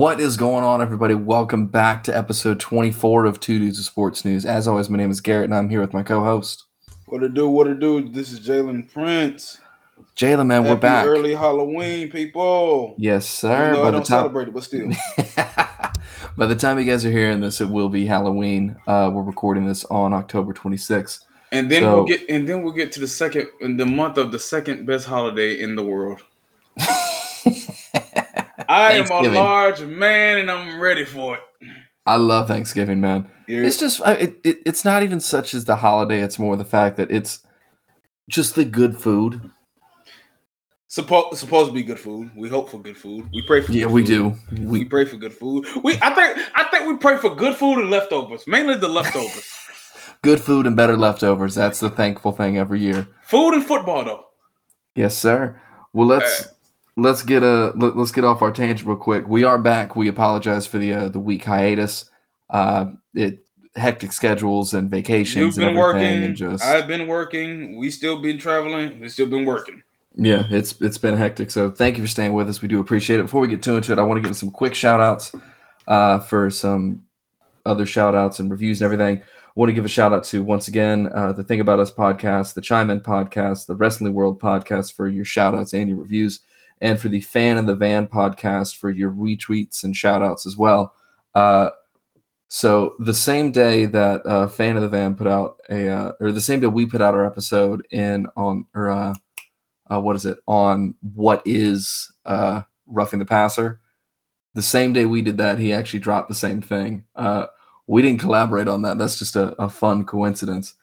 What is going on, everybody? Welcome back to episode 24 of Two Dudes of Sports News. As always, my name is Garrett, and I'm here with my co-host. What to do? What to do? This is Jalen Prince. Jalen, man, we're back. Early Halloween, people. Yes, sir. No, I By don't the time, celebrate it, but still. by the time you guys are hearing this, it will be Halloween. Uh, we're recording this on October 26th. And then So- we'll get and then we'll get to the second in the month of the second best holiday in the world. I am a large man and I'm ready for it. I love Thanksgiving, man. You're- It's just it, it, it's not even such as the holiday. It's more the fact that it's just the good food. supposed supposed to be good food. We hope for good food. We pray for Yeah, good we food. do. We We pray for good food. We I think I think we pray for good food and leftovers. Mainly the leftovers. good food and better leftovers. That's the thankful thing every year. food and football though. Yes, sir. Well, let's let's get a let, us get off our tangent real quick. We are back. We apologize for the uh, the week hiatus. Uh, it hectic schedules and vacations You've been working. and just I've been working. We still been traveling. We still been working. yeah, it's it's been hectic. So thank you for staying with us. We do appreciate it. Before we get too into it, I want to give some quick shout outs uh, for some other shout outs and reviews and everything. I want to give a shout out to once again uh, the Thing About Us podcast, the Chime In podcast, the Wrestling World podcast for your shout outs and your reviews, and for the Fan in the Van podcast for your retweets and shout outs as well. Uh, so the same day that uh, Fan of the Van put out a, uh, or the same day we put out our episode in on, or uh, uh, what is it on what is uh, roughing the passer. The same day we did that, he actually dropped the same thing. Uh, we didn't collaborate on that. That's just a, a fun coincidence.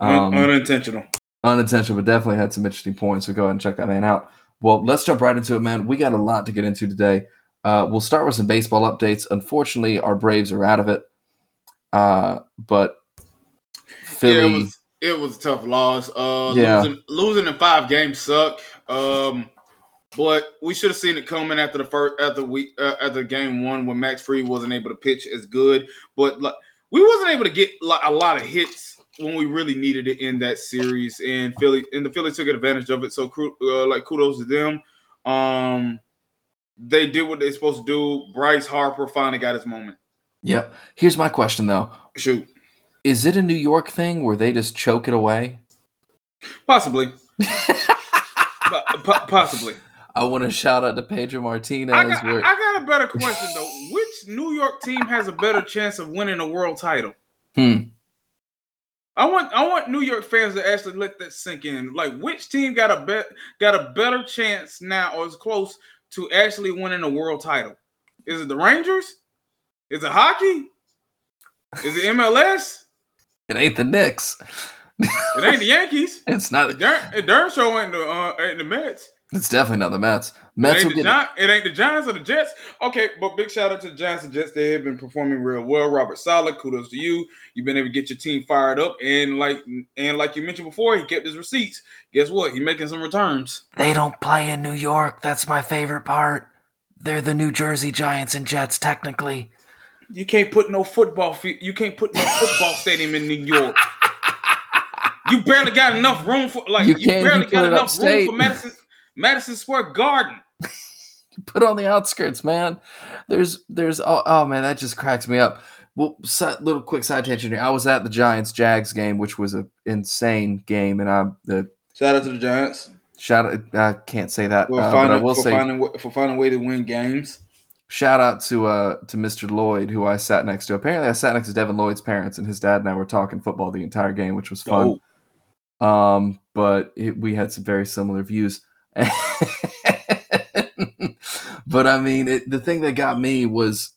Um, unintentional. unintentional, but definitely had some interesting points. So go ahead and check that man out. Well, let's jump right into it, man. We got a lot to get into today. Uh, we'll start with some baseball updates. Unfortunately, our Braves are out of it. Uh, but Philly, Yeah, it was it was a tough loss. Uh, Yeah. losing, losing in five games suck. Um, but we should have seen it coming after the first after week uh, after game one when Max Fried wasn't able to pitch as good. But like, we wasn't able to get like, a lot of hits when we really needed it in that series. And Philly and the Phillies took advantage of it. So uh, like kudos to them. Um, they did what they're supposed to do. Bryce Harper finally got his moment. yep. Here's my question though: Shoot, Is it a New York thing where they just choke it away? possibly, Po- po- possibly. I want to shout out to Pedro Martinez. I got, where, I got a better question though. Which New York team has a better chance of winning a world title? Hmm. I want I want New York fans to actually let that sink in. Like, which team got a bet got a better chance now, or is close to actually winning a world title? Is it the Rangers? Is it hockey? Is it MLS? it ain't the Knicks. It ain't the Yankees. it's not. The Darn, Darn show ain't the uh, ain't the Mets. It's definitely not the Mets. It Mets will ain't, the get. Gi- it ain't the Giants or the Jets. Okay, but big shout out to the Giants and Jets. They have been performing real well. Robert Saleh, kudos to you. You've been able to get your team fired up, and like and like you mentioned before, he kept his receipts. Guess what? He's making some returns. They don't play in New York. That's my favorite part. They're the New Jersey Giants and Jets, technically. You can't put no football. Fe- you can't put no football stadium in New York. You barely got enough room for like You you, can't barely got enough upstate. room for Madison Madison Square Garden. Put on the outskirts, man. There's, there's. Oh, oh man, that just cracks me up. Well, si- little quick side tangent here. I was at the Giants Jags game, which was an insane game, and I the Shout out to the Giants shout. out- I can't say that, for uh, but I finding will for say finding wa- for finding a way to win games. shout out to uh to Mr. Lloyd, who I sat next to. Apparently, I sat next to Devin Lloyd's parents, and his dad and I were talking football the entire game, which was fun. Dope. um but it, we had some very similar views but i mean it, the thing that got me was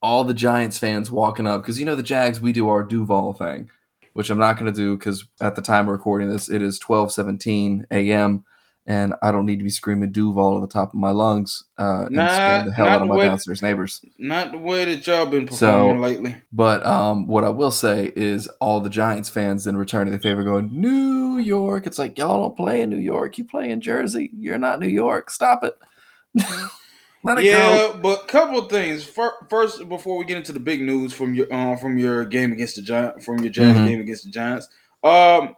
all the giants fans walking up because you know the jags we do our duval thing which i'm not going to do because at the time of recording this it is 12 a.m and i don't need to be screaming duval at the top of my lungs uh and scare Nah, the hell out of the my way- downstairs neighbors Not the way that y'all been So- performing lately. but um, what I will say is all the Giants fans then returning the favor going, New York. It's like, y'all don't play in New York. You play in Jersey. You're not New York. Stop it. It go. Yeah, but couple of things. First, before we get into the big news from your um, from your game against the Giants, from your Giants Mhm. game against the Giants, um,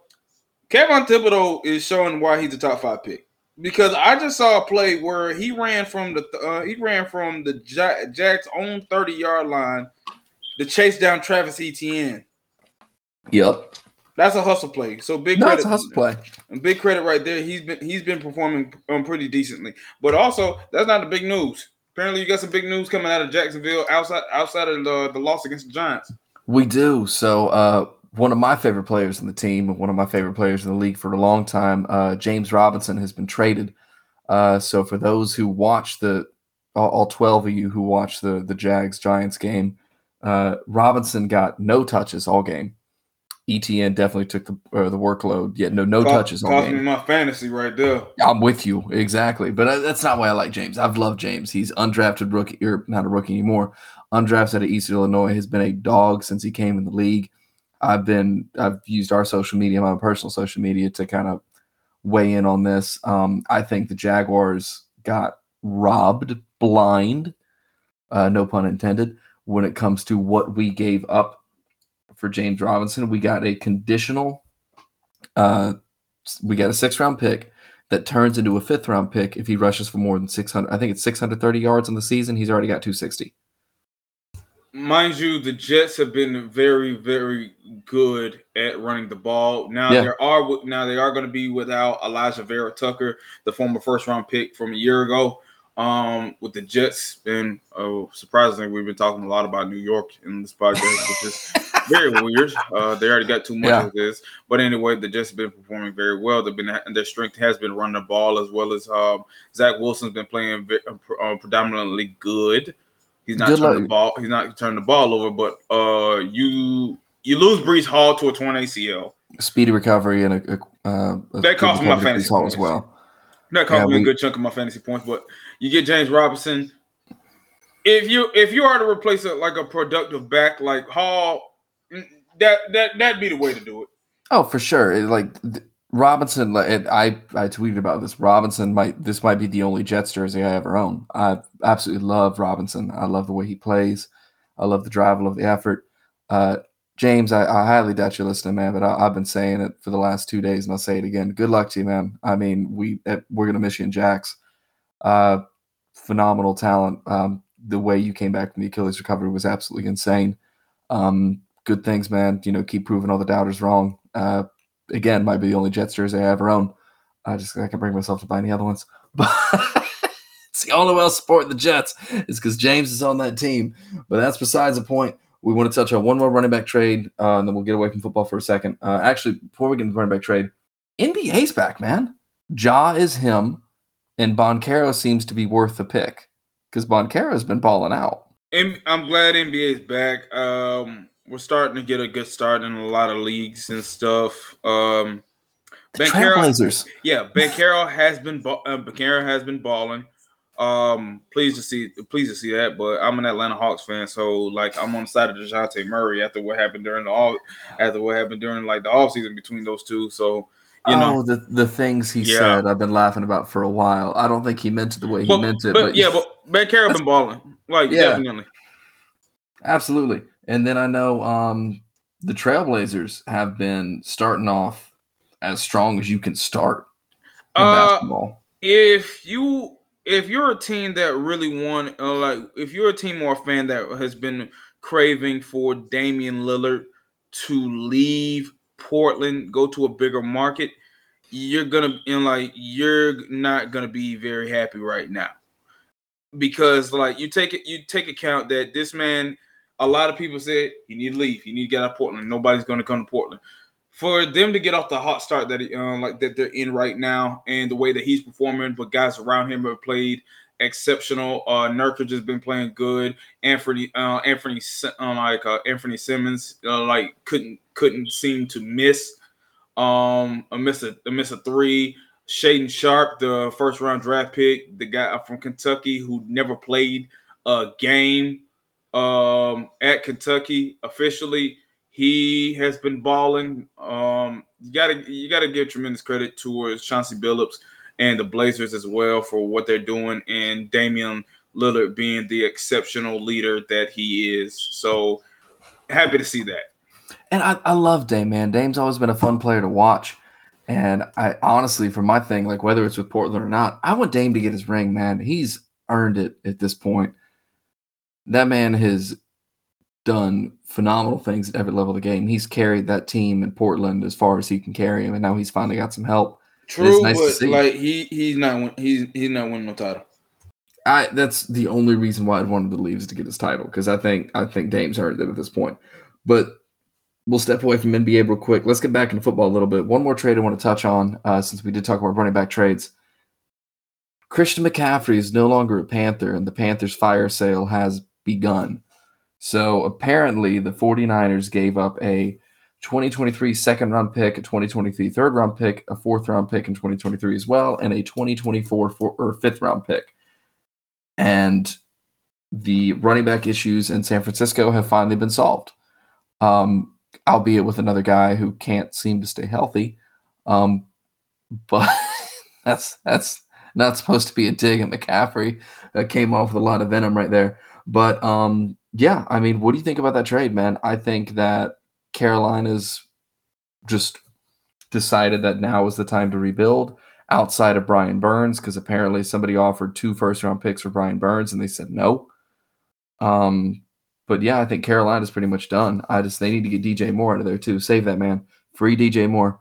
Kayvon Thibodeaux is showing why he's a top five pick. because I just saw a play where he ran from the uh, he ran from the Jack, Jack's own thirty yard line to chase down Travis Etienne. Yep, that's a hustle play. So big no, credit, it's a hustle play. And big credit right there. He's been he's been performing um, pretty decently. But also, that's not the big news. Apparently, you got some big news coming out of Jacksonville outside outside of the, the loss against the Giants. We do. So uh, one of my favorite players in the team, one of my favorite players in the league for a long time, uh, James Robinson has been traded. Uh, so for those who watch the all, all, 12 of you who watch the the Jags Giants game, uh, Robinson got no touches all game. Etienne definitely took the uh, the workload. Yet no no cost, touches all cost me my fantasy right there. I'm with you exactly, but uh, that's not why I like James. I've loved James. He's undrafted rookie, or not a rookie anymore. Undrafted at East Illinois has been a dog since he came in the league. I've been I've used our social media, my personal social media, to kind of weigh in on this. Um, I think the Jaguars got robbed blind, uh, no pun intended, when it comes to what we gave up for James Robinson. We got a conditional, uh, we got a six round pick that turns into a fifth round pick if he rushes for more than 600. I think it's 630 yards in the season. He's already got 260 mind you, the Jets have been very, very good at running the ball. Now yeah. there are now they are going to be without Alijah Vera-Tucker, the former first round pick from a year ago. Um, with the Jets, and oh, surprisingly, we've been talking a lot about New York in this podcast, which is very weird. Uh, they already got too much yeah. of this, but anyway, the Jets have been performing very well. They've been their strength has been running the ball as well as um, Zach Wilson's been playing uh, predominantly good. He's not Good turning luck. the ball. He's not turning the ball over. But uh, you you lose Breece Hall to a torn ACL. Speedy recovery and a, a, uh, a that cost me my fantasy points as well. That cost yeah, me we, a good chunk of my fantasy points. But you get James Robinson. If you if you are to replace it like a productive back like Hall, mm, that that that'd be the way to do it. Oh, for sure. It, like Robinson, I I tweeted about this. Robinson might this might be the only Jets jersey I ever own. I absolutely love Robinson. I love the way he plays. I love the drive. I love the effort. Uh, James, I, I, highly doubt you're listening, man. But I, have been saying it for the last two days, and I'll say it again. Good luck to you, man. I mean, we eh, we're gonna miss you in Jacks. Uh, phenomenal talent. Um, the way you came back from the Achilles recovery was absolutely insane. Um, good things, man. You know, keep proving all the doubters wrong. Uh, again, might be the only Jets jersey I ever own. I just I can bring myself to buy any other ones, but it's the only way I'll support the Jets is because James is on that team. But that's besides the point. We want to touch on one more running back trade, uh, and then we'll get away from football for a second. Uh, actually, before we get into the running back trade, NBA's back, man. Ja is him, and Banchero seems to be worth the pick because Banchero's been balling out. I'm glad NBA's back. Um, we're starting to get a good start in a lot of leagues and stuff. Um, ben. Carroll, yeah, Banchero has been uh, Banchero has been balling. Um, pleased to see, pleased to see that. But I'm an Atlanta Hawks fan, so like I'm on the side of Dejounte Murray after what happened during the all after what happened during like the off season between those two. So you know, oh, the the things he yeah. said, I've been laughing about for a while. I don't think he meant it the way he but, meant it. But, but yeah, but Banchero been balling, like yeah, definitely, absolutely. And then I know um, the Trailblazers have been starting off as strong as you can start in uh, basketball. If you if you're a team that really want uh, like if you're a team or a fan that has been craving for Damian Lillard to leave Portland, go to a bigger market, you're gonna and like you're not gonna be very happy right now because like you take it you take account that this man a lot of people said you need to leave. You need to get out of Portland. Nobody's going to come to Portland. For them to get off the hot start that uh, like that they're in right now, and the way that he's performing, but guys around him have played exceptional. Uh, Nurkic has been playing good. Anthony, uh, Anthony, uh, like uh, Anthony Simmons, uh, like couldn't couldn't seem to miss. Um, a miss a, a miss a three. Shaedon Sharpe, the first round draft pick, the guy from Kentucky who never played a game um, at Kentucky officially. He has been balling. Um, you gotta you gotta give tremendous credit towards Chauncey Billups and the Blazers as well for what they're doing, and Damian Lillard being the exceptional leader that he is. So happy to see that. And I, I love Dame, man. Dame's always been a fun player to watch. And I honestly, for my thing, like whether it's with Portland or not, I want Dame to get his ring, man. He's earned it at this point. That man has done phenomenal things at every level of the game. He's carried that team in Portland as far as he can carry him, and now he's finally got some help. True, nice but like he he's not he's he's not winning no title. I that's the only reason why I'd wanted to leave is to get his title because I think I think Dame's earned it at this point. But we'll step away from NBA real quick. Let's get back into football a little bit. One more trade I want to touch on uh, since we did talk about running back trades. Christian McCaffrey is no longer a Panther, and the Panthers' fire sale has begun. So apparently, the 49ers gave up a 2023 second round pick, a 2023 third round pick, a fourth round pick in 2023 as well, and a 2024 four, or fifth round pick. And the running back issues in San Francisco have finally been solved. Um, albeit with another guy who can't seem to stay healthy. Um, but that's that's not supposed to be a dig at McCaffrey. That came off with a lot of venom right there. But um, yeah, I mean, what do you think about that trade, man? I think that Carolina's just decided that now is the time to rebuild outside of Brian Burns because apparently somebody offered two first round picks for Brian Burns and they said no. Um, but yeah, I think Carolina's pretty much done. I just they need to get DJ Moore out of there too. Save that man. Free DJ Moore.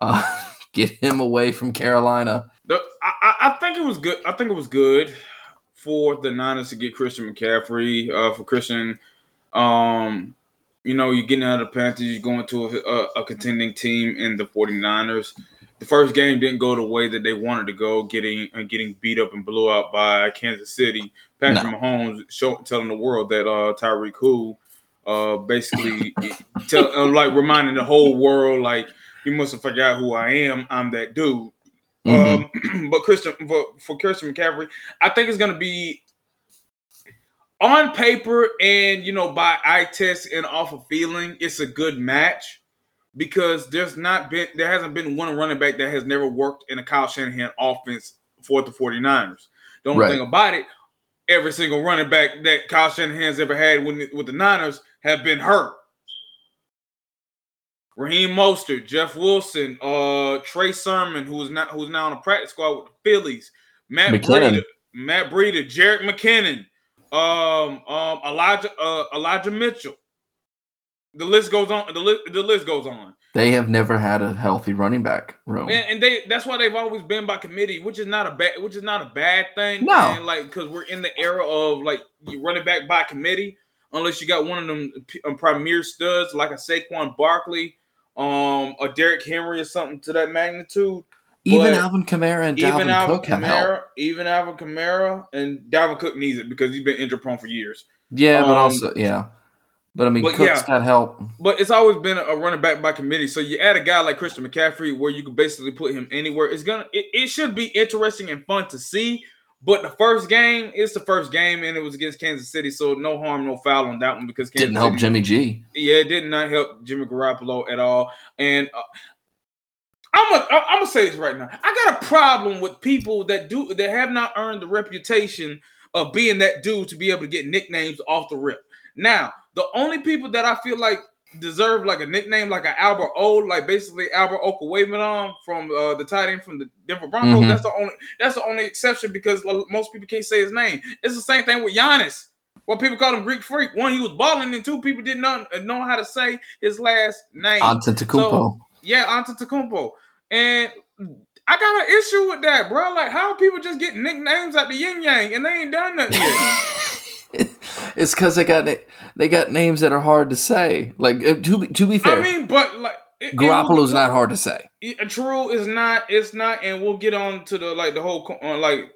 Uh, get him away from Carolina. I, I think it was good. I think it was good for the Niners to get Christian McCaffrey. Uh, for Christian, um, you know, you're getting out of the Panthers, you're going to a, a, a contending team in the 49ers the first game didn't go the way that they wanted to go, getting uh, getting beat up and blew out by Kansas City. Patrick no. Mahomes show, telling the world that uh, Tyreek Hill uh, basically tell, uh, like reminding the whole world like you must have forgot who I am. I'm that dude. Mm-hmm. Um, but Christian for, for Christian McCaffrey, I think it's gonna be on paper and you know by eye test and off of feeling, it's a good match because there's not been there hasn't been one running back that has never worked in a Kyle Shanahan offense for the 49ers. The only right. thing about it, every single running back that Kyle Shanahan's ever had with, with the Niners have been hurt. Raheem Mostert, Jeff Wilson, uh, Trey Sermon, who's not who's now on the practice squad with the Phillies, Matt McKinnon. Breida, Matt Breida, Jerick McKinnon, um, um, Elijah, uh, Elijah Mitchell the list goes on. The list, the list goes on. They have never had a healthy running back room, and, and they that's why they've always been by committee, which is not a bad, which is not a bad thing. No, man. like because we're in the era of like you running back by committee, unless you got one of them um, premier studs like a Saquon Barkley, um, a Derrick Henry or something to that magnitude. Even but Alvin Kamara and Dalvin Alvin Cook Kamara, have help. Even Alvin Kamara and Dalvin Cook needs it because he's been injury prone for years. Yeah, um, but also yeah. But I mean, but Cook's yeah, got help. But it's always been a running back by committee. So you add a guy like Christian McCaffrey, where you can basically put him anywhere. It's gonna. It, it should be interesting and fun to see. But the first game is the first game, and it was against Kansas City, so no harm, no foul on that one because Kansas didn't help Jimmy G. Yeah, it did not help Jimmy Garoppolo at all. And uh, I'm gonna I'm gonna say this right now. I got a problem with people that do that have not earned the reputation of being that dude to be able to get nicknames off the rip. Now, the only people that I feel like deserve like a nickname, like an Albert O, like basically Albert Okwuegbunam from uh, the tight end from the Denver Broncos. Mm-hmm. That's the only that's the only exception because most people can't say his name. It's the same thing with Giannis. Well, people call him Greek Freak. One, he was balling, and two, people didn't know, know how to say his last name. Antetokounmpo. So, yeah, Antetokounmpo. And I got an issue with that, bro. Like, how people just get nicknames at the yin yang and they ain't done nothing yet. it's because they got they got names that are hard to say. Like to be, to be fair, I mean, but like it, Garoppolo's it, not hard to say. It, true is not. It's not, and we'll get on to the like the whole uh, like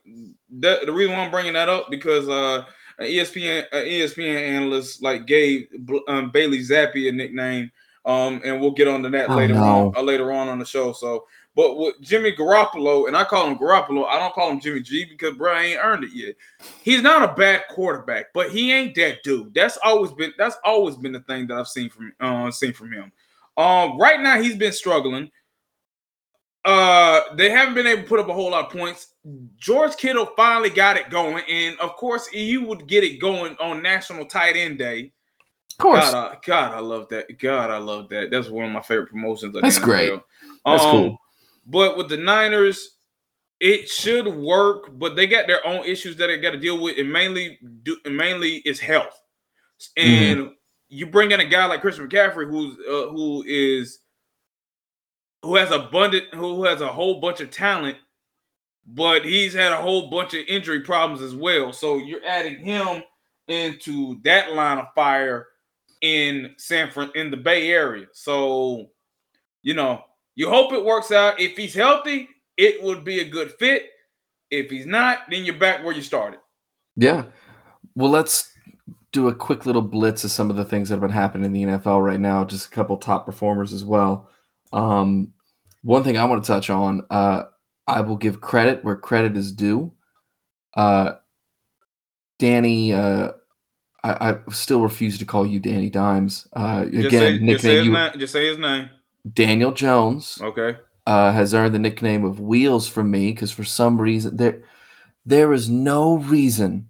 the, the reason why I'm bringing that up because uh ESPN uh, ESPN analyst like gave um, Bailey Zappe a nickname. Um, and we'll get on to that oh, later no. on uh, later on on the show. So but with Jimmy Garoppolo, and I call him Garoppolo, I don't call him Jimmy G because bro I ain't earned it yet. He's not a bad quarterback, but he ain't that dude. That's always been that's always been the thing that I've seen from uh seen from him. Um, right now he's been struggling. Uh, they haven't been able to put up a whole lot of points. George Kittle finally got it going, and of course he would get it going on National Tight End Day. Of course, God, I, God, I love that. God, I love that. That's one of my favorite promotions. That's great. That's um, cool But with the Niners, it should work, but they got their own issues that they got to deal with, and mainly do mainly is health. And mm-hmm. you bring in a guy like Christian McCaffrey, who's uh, who is who has abundant, who has a whole bunch of talent, but he's had a whole bunch of injury problems as well. So you're adding him into that line of fire in San Fran in the Bay Area. So you know, you hope it works out. If he's healthy, it would be a good fit. If he's not, then you're back where you started. Yeah. Well, let's do a quick little blitz of some of the things that have been happening in the NFL right now. Just a couple top performers as well. Um, one thing I want to touch on, uh, I will give credit where credit is due. Uh, Danny, uh, I, I, still refuse to call you Danny Dimes. Uh, again, just say, nickname just say you. Name, just say his name. Daniel Jones. Okay. Uh, has earned the nickname of Wheels from me because for some reason there, there is no reason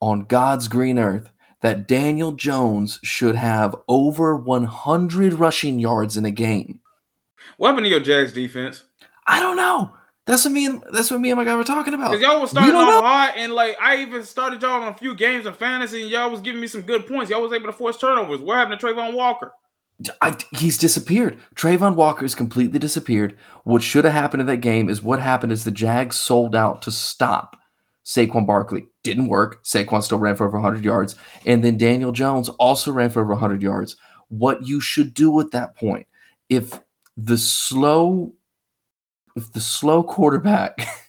on God's green earth that Daniel Jones should have over 100 rushing yards in a game. What happened to your Jags defense? I don't know. That's what me and that's what me and my guy were talking about. Because y'all was starting off hot, and like I even started y'all on a few games of fantasy, and y'all was giving me some good points. Y'all was able to force turnovers. What happened to Travon Walker? I, he's disappeared. Travon Walker has completely disappeared. What should have happened in that game is what happened is the Jags sold out to stop Saquon Barkley. Didn't work. Saquon still ran for over 100 yards. And then Daniel Jones also ran for over 100 yards. What you should do at that point, if the slow, if the slow quarterback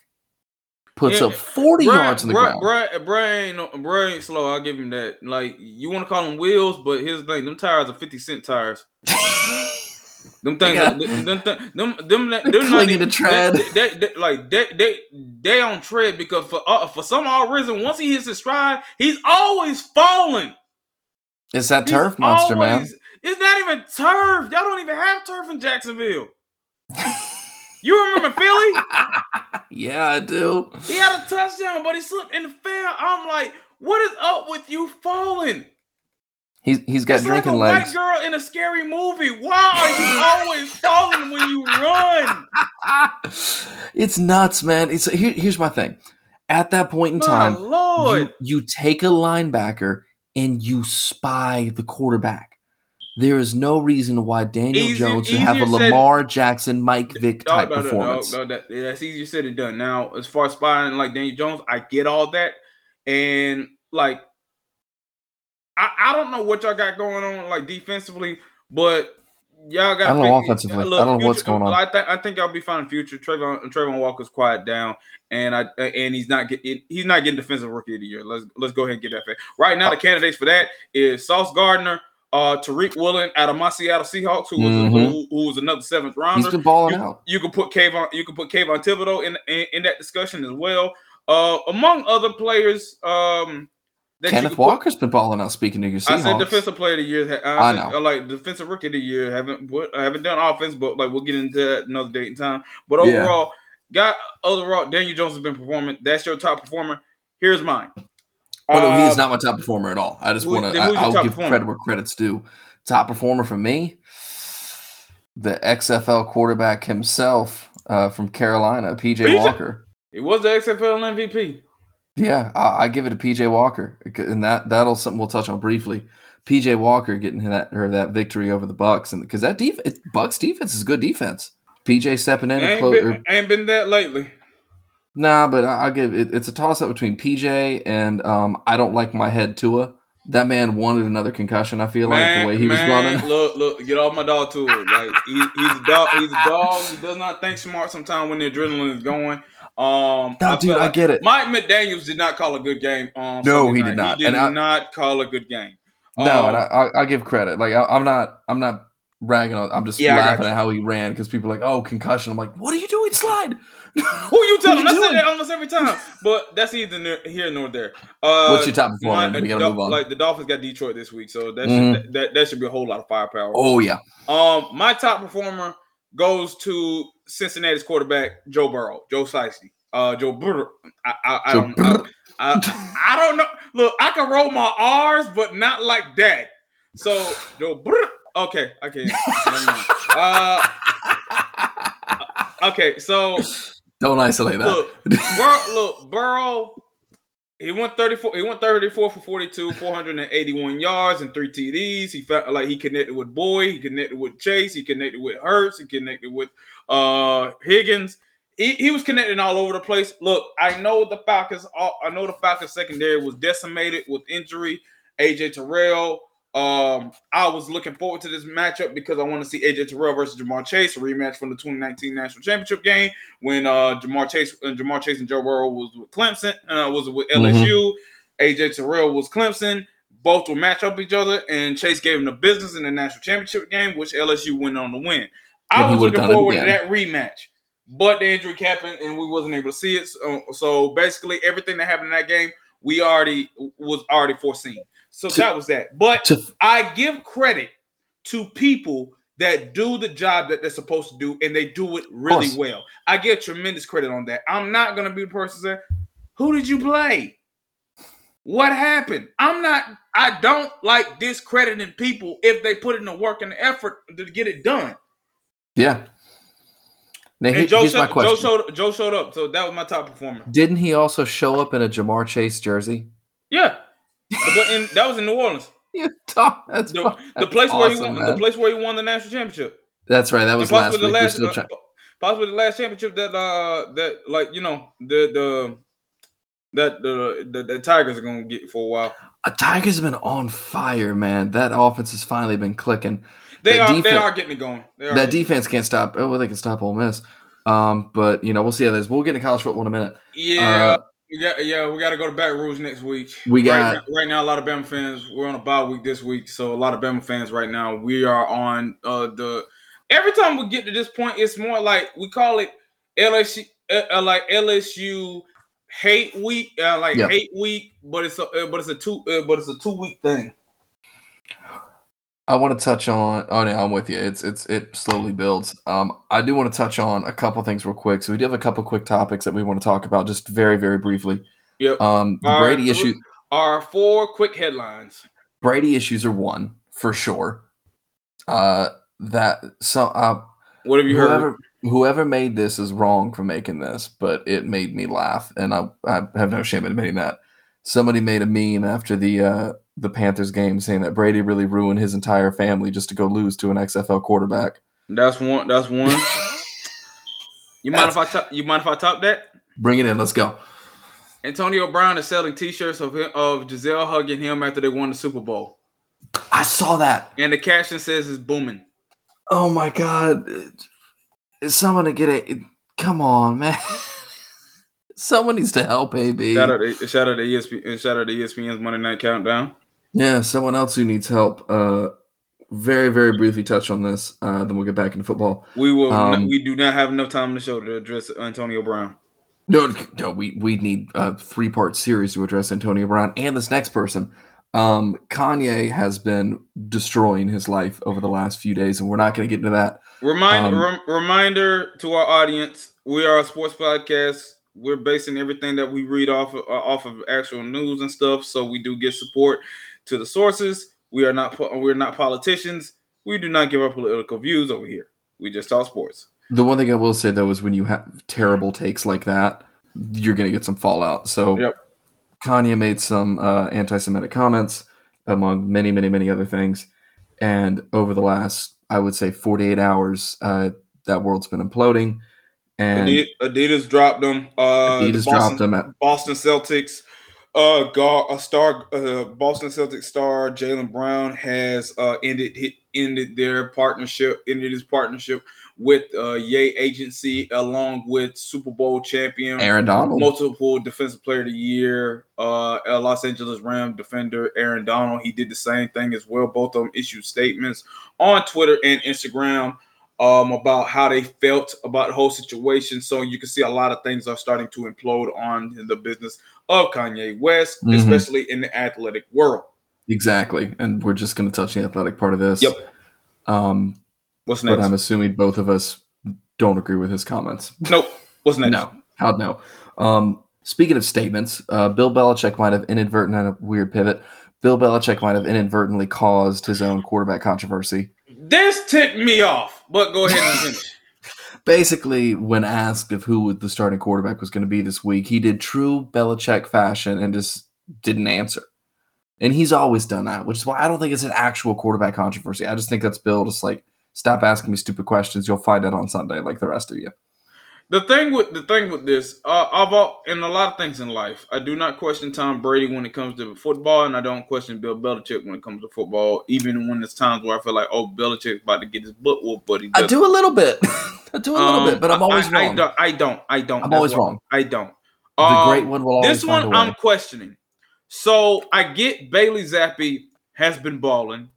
puts up 40 Brian, yards in the Brian, ground. Brian, Brian, Brian ain't slow. I'll give him that. Like you want to call them wheels, but here's the thing: them tires are 50 cent tires. them things, yeah. them, them, them, them, them, them clinging to tread. They, they, they, like they, they, they on tread because for uh, for some odd reason, once he hits his stride, he's always falling. It's that he's turf monster, always, man. It's not even turf. Y'all don't even have turf in Jacksonville. You remember Philly? yeah, I do. He had a touchdown, but he slipped and fell. I'm like, what is up with you falling? He's he's got it's drinking like a legs. White girl in a scary movie. Why are you always falling when you run? it's nuts, man. It's here, here's my thing. At that point in time, Lord. You, you take a linebacker and you spy the quarterback. There is no reason why Daniel Easy, Jones should have a Lamar said, Jackson, Mike Vick type no, no, performance. No, that, that's easier said than done. Now, as far as spying like Daniel Jones, I get all that, and like I, I don't know what y'all got going on like defensively, but y'all got. I don't know offensively. Look, I don't know what's going on. I think I think y'all be fine in future. Travon Travon Walker's quiet down, and I and he's not getting he's not getting defensive rookie of the year. Let's let's go ahead and get that fact. Right now, the candidates for that is Sauce Gardner, uh, Tariq Woolen out of my Seattle Seahawks, who was mm-hmm. who, who, was another seventh rounder. He's been balling you, out. You can put Kayvon, you can put Kayvon Thibodeaux in, in, in that discussion as well. Uh, among other players, um, Kenneth Walker's put, been balling out. Speaking to your Seahawks, I said defensive player of the year. I, I know, I like defensive rookie of the year. Haven't I haven't done offense, but like we'll get into that another date and time. But overall, yeah. got overall, Daniel Jones has been performing. That's your top performer. Here's mine. Oh, no, he's uh, not my top performer at all. I just want to. I'll give performer? credit where credit's due. Top performer for me, the XFL quarterback himself uh, from Carolina, PJ Walker. It was the XFL MVP. Yeah, I, I, give it to PJ Walker, and that that'll something we'll touch on briefly. PJ Walker getting that or that victory over the Bucs, and because that defense, Bucs defense is good defense. PJ stepping in, ain't, been, ain't been that lately. Nah, but I, will give it. It's a toss up between PJ and um, I don't like my head Tua that man wanted another concussion. I feel man, like the way he man, was running. Look, look, get off my dog too. Like he, he's a dog. He's a dog. He does not think smart sometimes when the adrenaline is going. Um, no, I dude, like I get it. Mike McDaniel's did not call a good game. Um, no, he did not. He did and not I, call a good game. No, um, and I, I, give credit. Like I, am not, I'm not ragging on. I'm just yeah, laughing at how he ran because people are like, oh, concussion. I'm like, what are you doing? Slide. Who you telling? I say that almost every time, but that's either here nor there. Uh, What's your top performer? My, we gotta move on. Like the Dolphins got Detroit this week, so that, mm-hmm. should, that, that, that should be a whole lot of firepower. Oh yeah. Um, my top performer goes to Cincinnati's quarterback Joe Burrow, Joe Shiesty. Uh, Joe Burrow. I, I, I don't. I, I, I, don't know. Look, I can roll my R's, but not like that. So Joe Burrow. Okay, okay. uh, okay, so Don't isolate that. look, look, Burrow. He went 34. He went 34 for 42, 481 yards and three TDs. He felt like he connected with Boyd, he connected with Chase, he connected with Hurst, he connected with uh Higgins. He, he was connecting all over the place. Look, I know the Falcons. I know the Falcons secondary was decimated with injury. AJ Terrell. Um, I was looking forward to this matchup because I want to see AJ Terrell versus Ja'Marr Chase, a rematch from the 2019 National Championship game when uh Ja'Marr Chase and Ja'Marr Chase and Joe Burrow was with Clemson, uh, was with LSU. AJ Terrell was Clemson. Both will match up each other, and Chase gave him the business in the national championship game, which LSU went on to win. I he was looking forward to that rematch, but the injury happened, and we wasn't able to see it. So, so basically, everything that happened in that game, we already was already foreseen. So To- that was that. But To I give credit to people that do the job that they're supposed to do, and they do it really course. well. I give tremendous credit on that. I'm not gonna be the person saying, "Who did you play? What happened?" I'm not. I don't like discrediting people if they put in the work and the effort to get it done. yeah. Now, And Joe, showed, Joe showed Joe showed up, so that was my top performer. Didn't he also show up in a Ja'Marr Chase jersey? Yeah, in, that was in New Orleans, Yeah, Tom, that's the, the place where he awesome, won, the place where he won the national championship. That's right. That was last possibly the last, uh, possibly the last championship that uh that like you know the the that the the, the Tigers are gonna get for a while. Uh, Tigers have been on fire, man. That offense has finally been clicking. They That are they are getting it going. They are That getting- defense can't stop. Oh, well, they can stop Ole Miss. Um, but you know, we'll see how this. We'll get into college football in a minute. yeah. Uh, got, yeah, we got to go to Baton Rouge next week. We right got- now, right now. A lot of Bama fans. We're on a bye week this week, so a lot of Bama fans right now. We are on uh the. Every time we get to this point, it's more like we call it LSU, uh, uh, like LSU hate week, uh, like Yeah. hate week, but it's a uh, but it's a two uh, but it's a two week thing. I want to touch on. Oh no, I'm with you. It's it's it slowly builds. Um, I do want to touch on a couple things real quick. So we do have a couple quick topics that we want to talk about, just very very briefly. Yep. Um, right, Brady issue. Our four quick headlines. Brady issues are one for sure. Uh, that so uh, What have you heard? whoever whoever made this is wrong for making this, but it made me laugh, and I I have no shame in admitting that. Somebody made a meme after the uh, the Panthers game saying that Brady really ruined his entire family just to go lose to an XFL quarterback. That's one. That's one. You mind if I top? You mind if I top that? Bring it in. Let's go. Antonio Brown is selling T-shirts of him, of Giselle hugging him after they won the Super Bowl, I saw that. and the caption says it's booming. Oh my god! Is someone to get it? Come on, man. Someone needs to help AB. Shout out, to, shout out to ESPN. Shout out to ESPN's Monday Night Countdown. Yeah, someone else who needs help. Uh, very, very briefly touch on this. Uh, then we'll get back into football. We will. Um, we do not have enough time in the show to address Antonio Brown. No, no, we we need a three part series to address Antonio Brown and this next person. Um, Kanye has been destroying his life over the last few days, and we're not going to get into that. Remind, Um, rem- reminder to our audience: we are a sports podcast. We're basing everything that we read off of, uh, off of actual news and stuff. So we do get support to the sources. We are not we're not politicians. We do not give our political views over here. We just talk sports. The one thing I will say though is when you have terrible takes like that, you're going to get some fallout. So, Yep. Kanye made some uh, anti-Semitic comments, among many, many, many other things. And over the last, I would say, 48 hours, uh, that world's been imploding. And Adidas, dropped them. Uh, the Adidas Boston, dropped them at Boston Celtics. Uh, guard, a star, uh, Boston Celtics star Jalen Brown has uh ended hit, ended their partnership, ended his partnership with uh Yay Agency, along with Super Bowl champion, Aaron Donald. multiple Defensive Player of the Year, uh, a Los Angeles Ram defender Aaron Donald. He did the same thing as well. Both of them issued statements on Twitter and Instagram um, about how they felt about the whole situation. So you can see a lot of things are starting to implode on the business of Kanye West, Mhm. especially in the athletic world. Exactly. And we're just going to touch the athletic part of this. Yep. Um, What's but? I'm assuming both of us don't agree with his comments. nope. What's next? No, How'd no. Um, speaking of statements, uh, Bill Belichick might have inadvertently a weird pivot. Bill Belichick might have inadvertently caused his own quarterback controversy. This ticked me off, but go ahead and finish. Basically, when asked of who the starting quarterback was going to be this week, he did true Belichick fashion and just didn't answer. And he's always done that, which is why I don't think it's an actual quarterback controversy. I just think that's Bill just like stop asking me stupid questions. You'll find out on Sunday, like the rest of you. The thing with the thing with this, uh, I've all, in a lot of things in life, I do not question Tom Brady when it comes to football, and I don't question Bill Belichick when it comes to football. Even when there's times where I feel like, oh, Belichick's about to get his butt whooped, but he does. I do a little bit. I do a little um, bit, but I'm always I, wrong. I don't. I don't. I don't. I'm always wrong. I don't. The um, great one will always This one I'm questioning. So I get Bailey Zappe has been balling,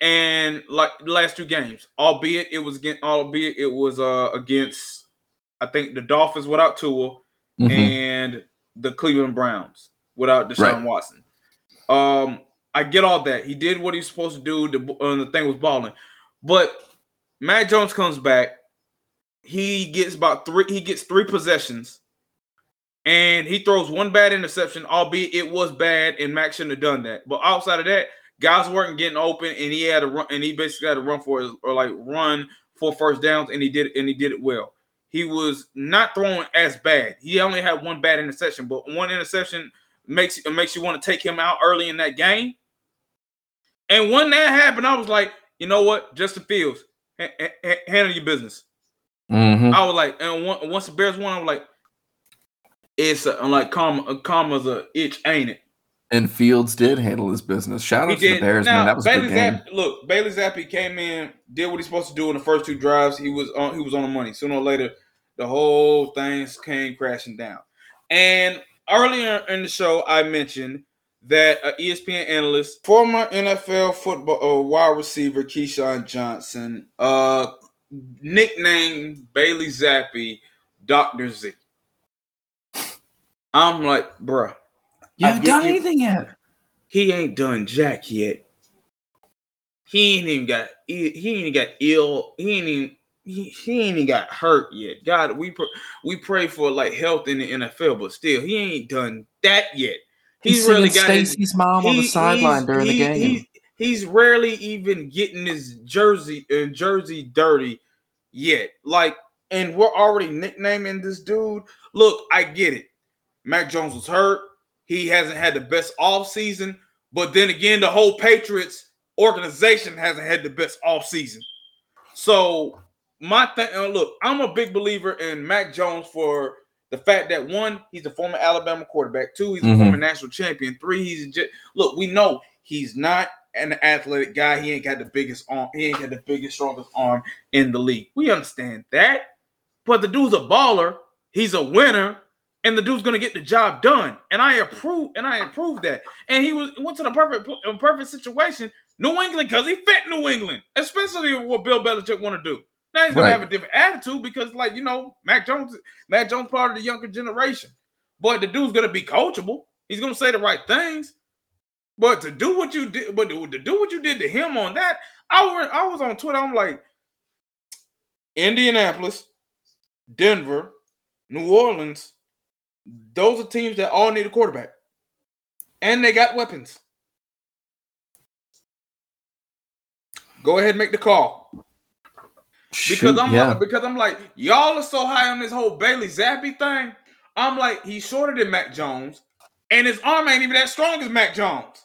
and like the last two games, albeit it was against, albeit it was uh against I think the Dolphins without Tua mm-hmm. and the Cleveland Browns without Deshaun right. Watson. Um, I get all that. He did what he's supposed to do. The, uh, the thing was balling, but Mac Jones comes back. He gets about three. He gets three possessions, and he throws one bad interception, albeit it was bad, and Mac shouldn't have done that. But outside of that, guys weren't getting open, and he had to run, and he basically had to run for his, or like run for first downs, and he did, and he did it well he was not throwing as bad. He only had one bad interception, but one interception makes makes you want to take him out early in that game. And when that happened, I was like, you know what, Justin Fields, ha- ha- handle your business. Mm-hmm. I was like, and once the Bears won, I was like, it's a, I'm like, karma, karma's a itch, ain't it? And Fields did handle his business. Shout out to the Bears, now, man. That was Bailey a good game. Zappe, look, Bailey Zappe came in, did what he's supposed to do in the first two drives. He was on, he was on the money. Sooner or later, the whole thing came crashing down. And earlier in the show, I mentioned that an ESPN analyst, former NFL football uh, wide receiver Keyshawn Johnson, uh, nicknamed Bailey Zappe Dr. Z. I'm like, bruh. You haven't done anything yet. He ain't done jack yet. He ain't even got he ain't even got ill. He ain't even he, he ain't even got hurt yet. God, we pr- we pray for like health in the NFL, but still, he ain't done that yet. He's, he's really got Stacy's his, mom he, on the sideline during he, the game. He, he's rarely even getting his jersey and uh, jersey dirty yet. Like, and we're already nicknaming this dude. Look, I get it. Mac Jones was hurt. He hasn't had the best off season, but then again, the whole Patriots organization hasn't had the best off season. So my thing, uh, look, I'm a big believer in Mac Jones for the fact that one, he's a former Alabama quarterback. Two, he's a mm-hmm. former national champion. Three, he's just look. We know he's not an athletic guy. He ain't got the biggest arm. He ain't got the biggest, strongest arm in the league. We understand that, but the dude's a baller. He's a winner, and the dude's gonna get the job done. And I approve. And I approve that. And he was went to the perfect, perfect situation. New England, because he fit New England, especially what Bill Belichick want to do. Now he's gonna right. have a different attitude because, like, you know, Mac Jones, Mac Jones part of the younger generation. But the dude's gonna be coachable. He's gonna say the right things. But to do what you did, but to, to do what you did to him on that, I was I was on Twitter. I'm like, Indianapolis, Denver, New Orleans. Those are teams that all need a quarterback, and they got weapons. Go ahead, and make the call. Because I'm yeah. because I'm like, y'all are so high on this whole Bailey Zappe thing. I'm like, he's shorter than Mac Jones, and his arm ain't even that strong as Mac Jones.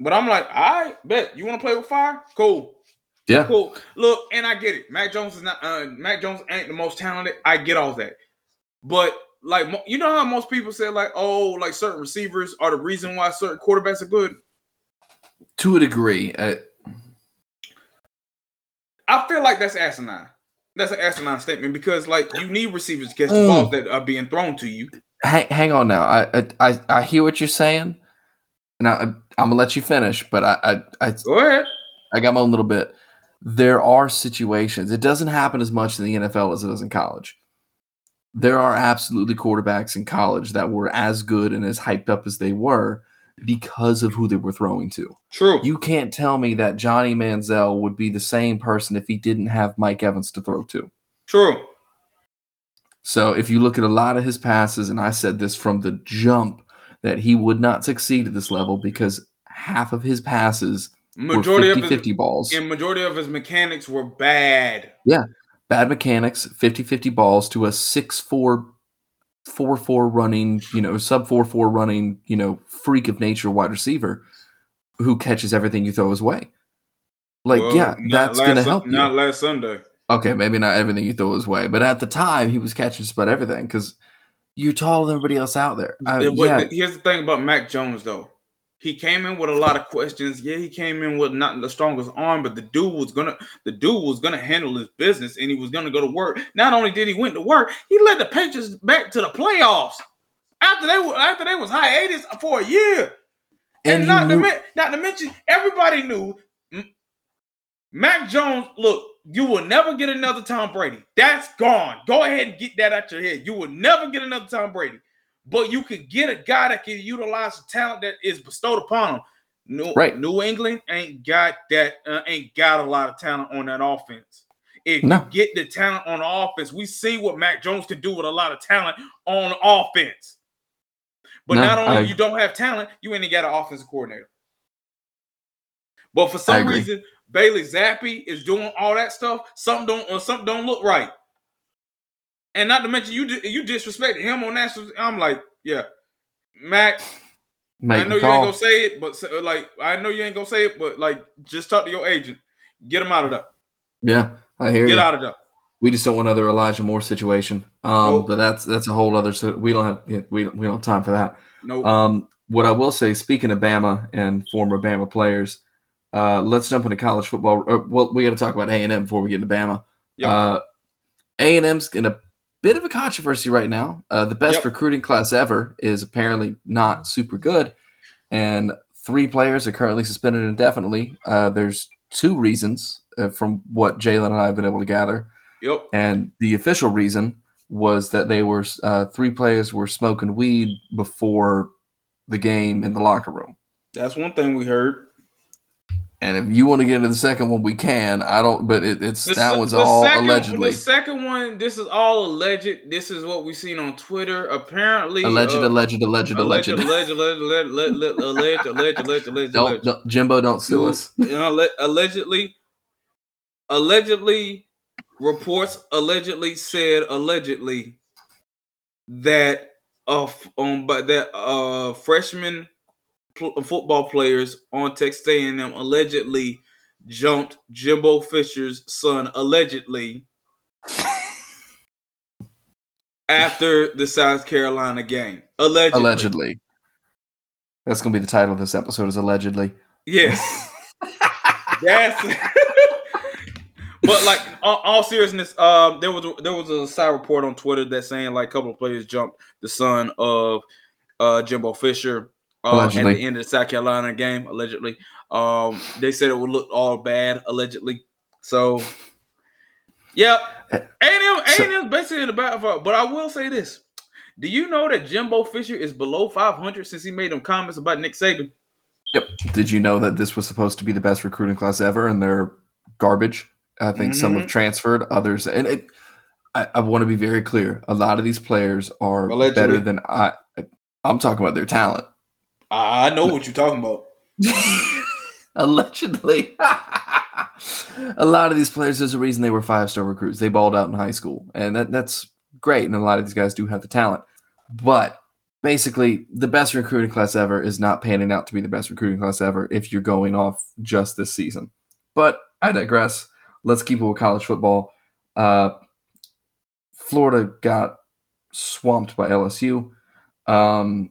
But I'm like, I bet you want to play with fire? Cool. Yeah. Cool. Look, and I get it. Mac Jones is not uh Mac Jones ain't the most talented. I get all that. But like you know how most people say, like, oh, like certain receivers are the reason why certain quarterbacks are good? To a degree. Uh, I feel like that's asinine. That's an asinine statement because like you need receivers to catch the balls mm. that are being thrown to you. Hang, hang on now. I, I I hear what you're saying. Now I, am gonna let you finish, but I I, I go ahead. I got my own little bit. There are situations. It doesn't happen as much in the NFL as it does in college. There are absolutely quarterbacks in college that were as good and as hyped up as they were because of who they were throwing to. True. You can't tell me that Johnny Manziel would be the same person if he didn't have Mike Evans to throw to. True. So if you look at a lot of his passes, and I said this from the jump that he would not succeed at this level because half of his passes Majority were of 50 his 50 balls. and majority of his mechanics were bad. Yeah. Bad mechanics, 50 50 balls to a 6 4 4 4 running, you know, sub 4 4 running, you know, freak of nature wide receiver who catches everything you throw his way. Like, Well, yeah, that's going to help you. Not last Sunday. Okay, maybe not everything you throw his way, but at the time he was catching just about everything because you're taller than everybody else out there. Uh, yeah, here's the thing about Mac Jones, though. He came in with a lot of questions. Yeah, he came in with not the strongest arm, but the dude was gonna the dude was gonna handle his business and he was gonna go to work. Not only did he went to work, he led the Patriots back to the playoffs after they were after they was hiatus for a year. And, and, not he to, not to mention, everybody knew Mac Jones. Look, you will never get another Tom Brady. That's gone. Go ahead and get that out your head. You will never get another Tom Brady. But you could get a guy that can utilize the talent that is bestowed upon him. New, Right. New England ain't got that. Uh, ain't got a lot of talent on that offense. If No. you get the talent on the offense, we see what Mac Jones can do with a lot of talent on offense. But No, not only I- you don't have talent, you ain't got an offensive coordinator. But for some reason, Bailey Zappe is doing all that stuff. Something don't or something don't look right. And not to mention you you disrespected him on national. I'm like, yeah, Mac. make I know you ain't gonna say it, but like I know you ain't gonna say it, but like just talk to your agent, get him out of there, Yeah, I hear you. get you. out of there. We just don't want another Elijah Moore situation. Um, Nope. but that's that's a whole other. So we don't have we don't, we don't have time for that. No, Um, what I will say, speaking of Bama and former Bama players, uh, let's jump into college football. Uh, well, we got to talk about A and M before we get into Bama. Yep. Uh, A and M's in a bit of a controversy right now. Uh, the best Yep. recruiting class ever is apparently not super good, and three players are currently suspended indefinitely. Uh, there's two reasons uh, from what Jalen and I have been able to gather. yep. And the official reason was that they were uh, three players were smoking weed before the game in the locker room. That's one thing we heard. And if you want to get into the second one, we can. I don't, but it, it's The that was all second- allegedly. The second one, this is all alleged. This is what we've seen on Twitter. Apparently, Alleged, uh, alleged, alleged, alleged. alleged, alleged, alleged, alleged, alleged, alleged, alleged, alleged, alleged, Don't, don't, Jimbo, don't sue us. You know, alle- allegedly, allegedly, reports allegedly said allegedly that uh um but that uh freshman football players on Texas A&M allegedly jumped Jimbo Fisher's son allegedly after the South Carolina game. Allegedly. Allegedly. That's gonna be the title of this episode. Is allegedly. Yes. yes. but like all, all seriousness, um, there was a, there was a side report on Twitter that saying like a couple of players jumped the son of uh Jimbo Fisher uh, at the end of the South Carolina game, allegedly. Um, they said it would look all bad, allegedly. So, yeah, A and M, A So- and M basically in the battle for. But I will say this: Do you know that Jimbo Fisher is below 500 since he made them comments about Nick Saban? Yep. Did you know that this was supposed to be the best recruiting class ever, and they're garbage? I think some Mm-hmm. have transferred, others, and it. I, I want to be very clear. A lot of these players are Allegedly. better than I. I'm talking about their talent. I know what you're talking about. Allegedly, a lot of these players. There's a reason they were five star recruits. They balled out in high school, and that, that's great. And a lot of these guys do have the talent, but basically, the best recruiting class ever is not panning out to be the best recruiting class ever if you're going off just this season. But I digress. Let's keep it with college football. Uh, Florida got swamped by LSU. Um,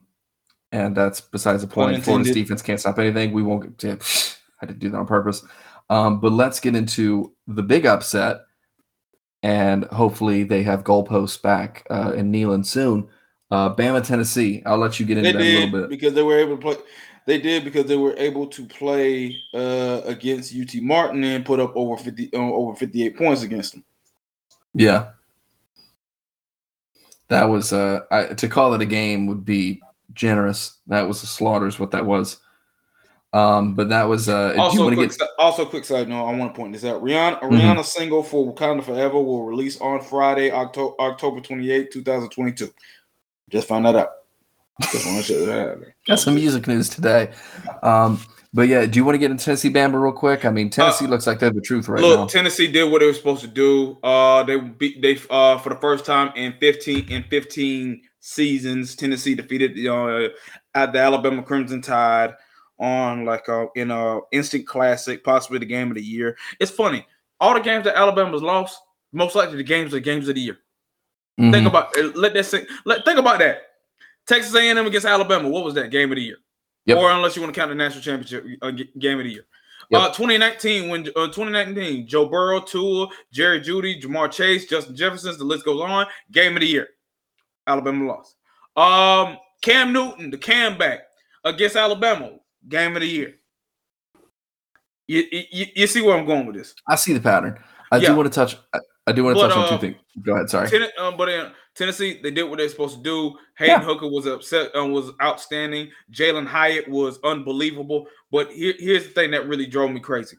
and that's besides the point. Florida's defense can't stop anything. We won't get. I didn't do that on purpose. Um, but let's get into the big upset, and hopefully they have goalposts back uh, in Neyland soon. Uh, Bama, Tennessee. I'll let you get into They that a little bit. because they were able to play. They did because they were able to play uh, against UT Martin and put up over fifty uh, over fifty eight points against them. Yeah, that was uh, I, to call it a game would be generous. That was a slaughter, is what that was. Um, but that was uh, Also, quick, get also quick side note, I want to point this out. Rihanna, a Mhm. Rihanna single for Wakanda Forever will release on Friday, October October twenty eighth, two thousand twenty two. Just found that out. Got some music news today. Um, but yeah, do you want to get into Tennessee Bama real quick? I mean, Tennessee uh, looks like they're the truth right look, now. Tennessee did what they were supposed to do. Uh, they beat they uh for the first time in fifteen in fifteen seasons. Tennessee defeated uh, at the Alabama Crimson Tide on like a in a instant classic, possibly the game of the year. It's funny. All the games that Alabama's lost, most likely the games are games of the year. Mm-hmm. Think about let that sink. Let think about that. Texas A&M against Alabama. What was that game of the year? Yep. Or unless you want to count the national championship uh, game of the year. Yep. Uh, 2019, when uh, 2019, Joe Burrow, Tua, Jerry Jeudy, Ja'Marr Chase, Justin Jefferson, the list goes on. Game of the year, Alabama lost. Um, Cam Newton, the Cam back against Alabama, game of the year. You, you, you see where I'm going with this? I see the pattern. I yeah. do want to touch. I, I do want to touch on two uh, things. Go ahead. Sorry. Ten, um, but in Tennessee, they did what they're supposed to do. Hayden yeah. Hooker was upset and uh, was outstanding. Jalin Hyatt was unbelievable. But here, here's the thing that really drove me crazy.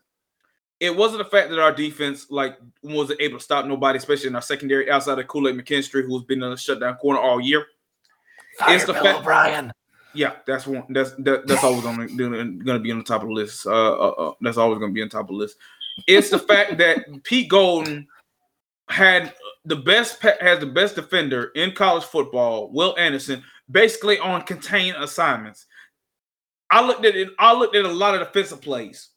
It wasn't the fact that our defense like wasn't able to stop nobody, especially in our secondary outside of Kool Aid McKinstry, who's been in a shutdown corner all year. Fire it's the Bill fact, O'Brien. Yeah, that's one. That's that, that's always going to be on the top of the list. Uh, uh, uh that's always going to be on top of the list. It's the fact that Pete Golding had the best has the best defender in college football, Will Anderson, basically on contained assignments. I looked at it. I looked at a lot of defensive plays,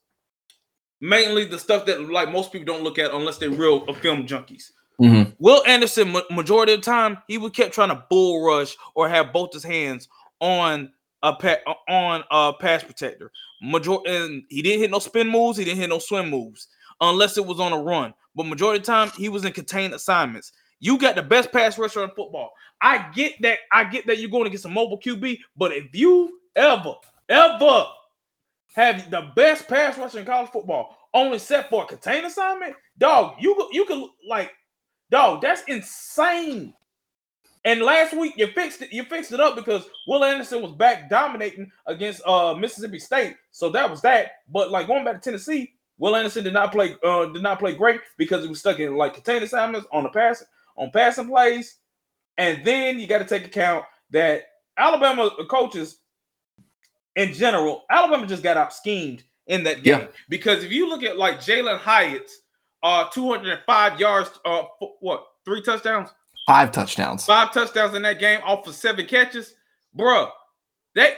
mainly the stuff that like most people don't look at unless they're real film junkies. Mm-hmm. Will Anderson, majority of the time, he would kept trying to bull rush or have both his hands on a pa- on a pass protector. Major and he didn't hit no spin moves. He didn't hit no swim moves unless it was on a run. But majority of the time, he was in contained assignments. You got the best pass rusher in football. I get that. I get that you're going to get some mobile QB. But if you ever, ever have the best pass rusher in college football, only set for a contained assignment, dog, you you can like, dog, that's insane. And last week you fixed it. You fixed it up because Will Anderson was back dominating against uh Mississippi State. So that was that. But like going back to Tennessee, Will Anderson did not play uh, did not play great because he was stuck in like contained assignments on the pass on passing plays. And then you got to take account that Alabama coaches in general, Alabama just got out schemed in that game. Yeah. Because if you look at like Jalin Hyatt's uh 205 yards, uh what three touchdowns? Five touchdowns. Five touchdowns in that game off of seven catches. Bruh, that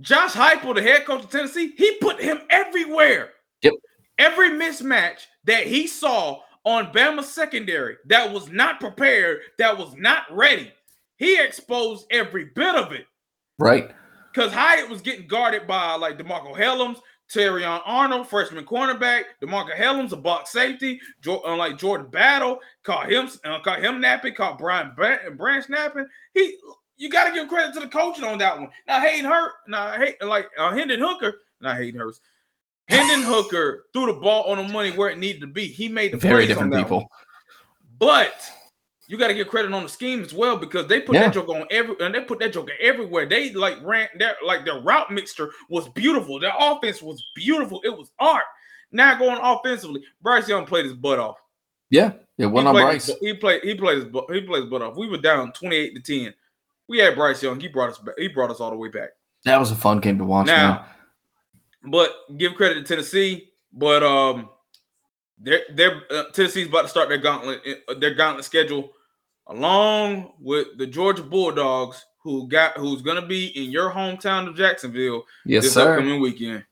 Josh Heupel, the head coach of Tennessee, he put him everywhere. Yep. Every mismatch that he saw on Bama secondary that was not prepared, that was not ready, he exposed every bit of it. Right. Because Hyatt was getting guarded by like DeMarcco Hellams, Terrion Arnold, freshman cornerback, DeMarcco Hellams, a box safety, uh, like Jordan Battle, caught him, uh, caught him napping, caught Brian Branch napping. He, you got to give credit to the coaching on that one. Now Hayden Hurt, now hey, like uh, Hendon Hooker, not Hayden Hurst, Hendon Hooker threw the ball on the money where it needed to be. He made the very different people. One. But you got to get credit on the scheme as well because they put yeah. that joke on every and they put that joke everywhere. They like ran their like their route mixture was beautiful. Their offense was beautiful. It was art. Now going offensively, Bryce Young played his butt off. Yeah, yeah. One on Bryce. He played. He played his. He played his butt off. We were down twenty eight to ten. We had Bryce Young. He brought us back. He brought us all the way back. That was a fun game to watch. Now, man. But give credit to Tennessee. But um, they're they're uh, Tennessee's about to start their gauntlet uh, their gauntlet schedule along with the Georgia Bulldogs, who got who's going to be in your hometown of Jacksonville yes, this sir. upcoming weekend.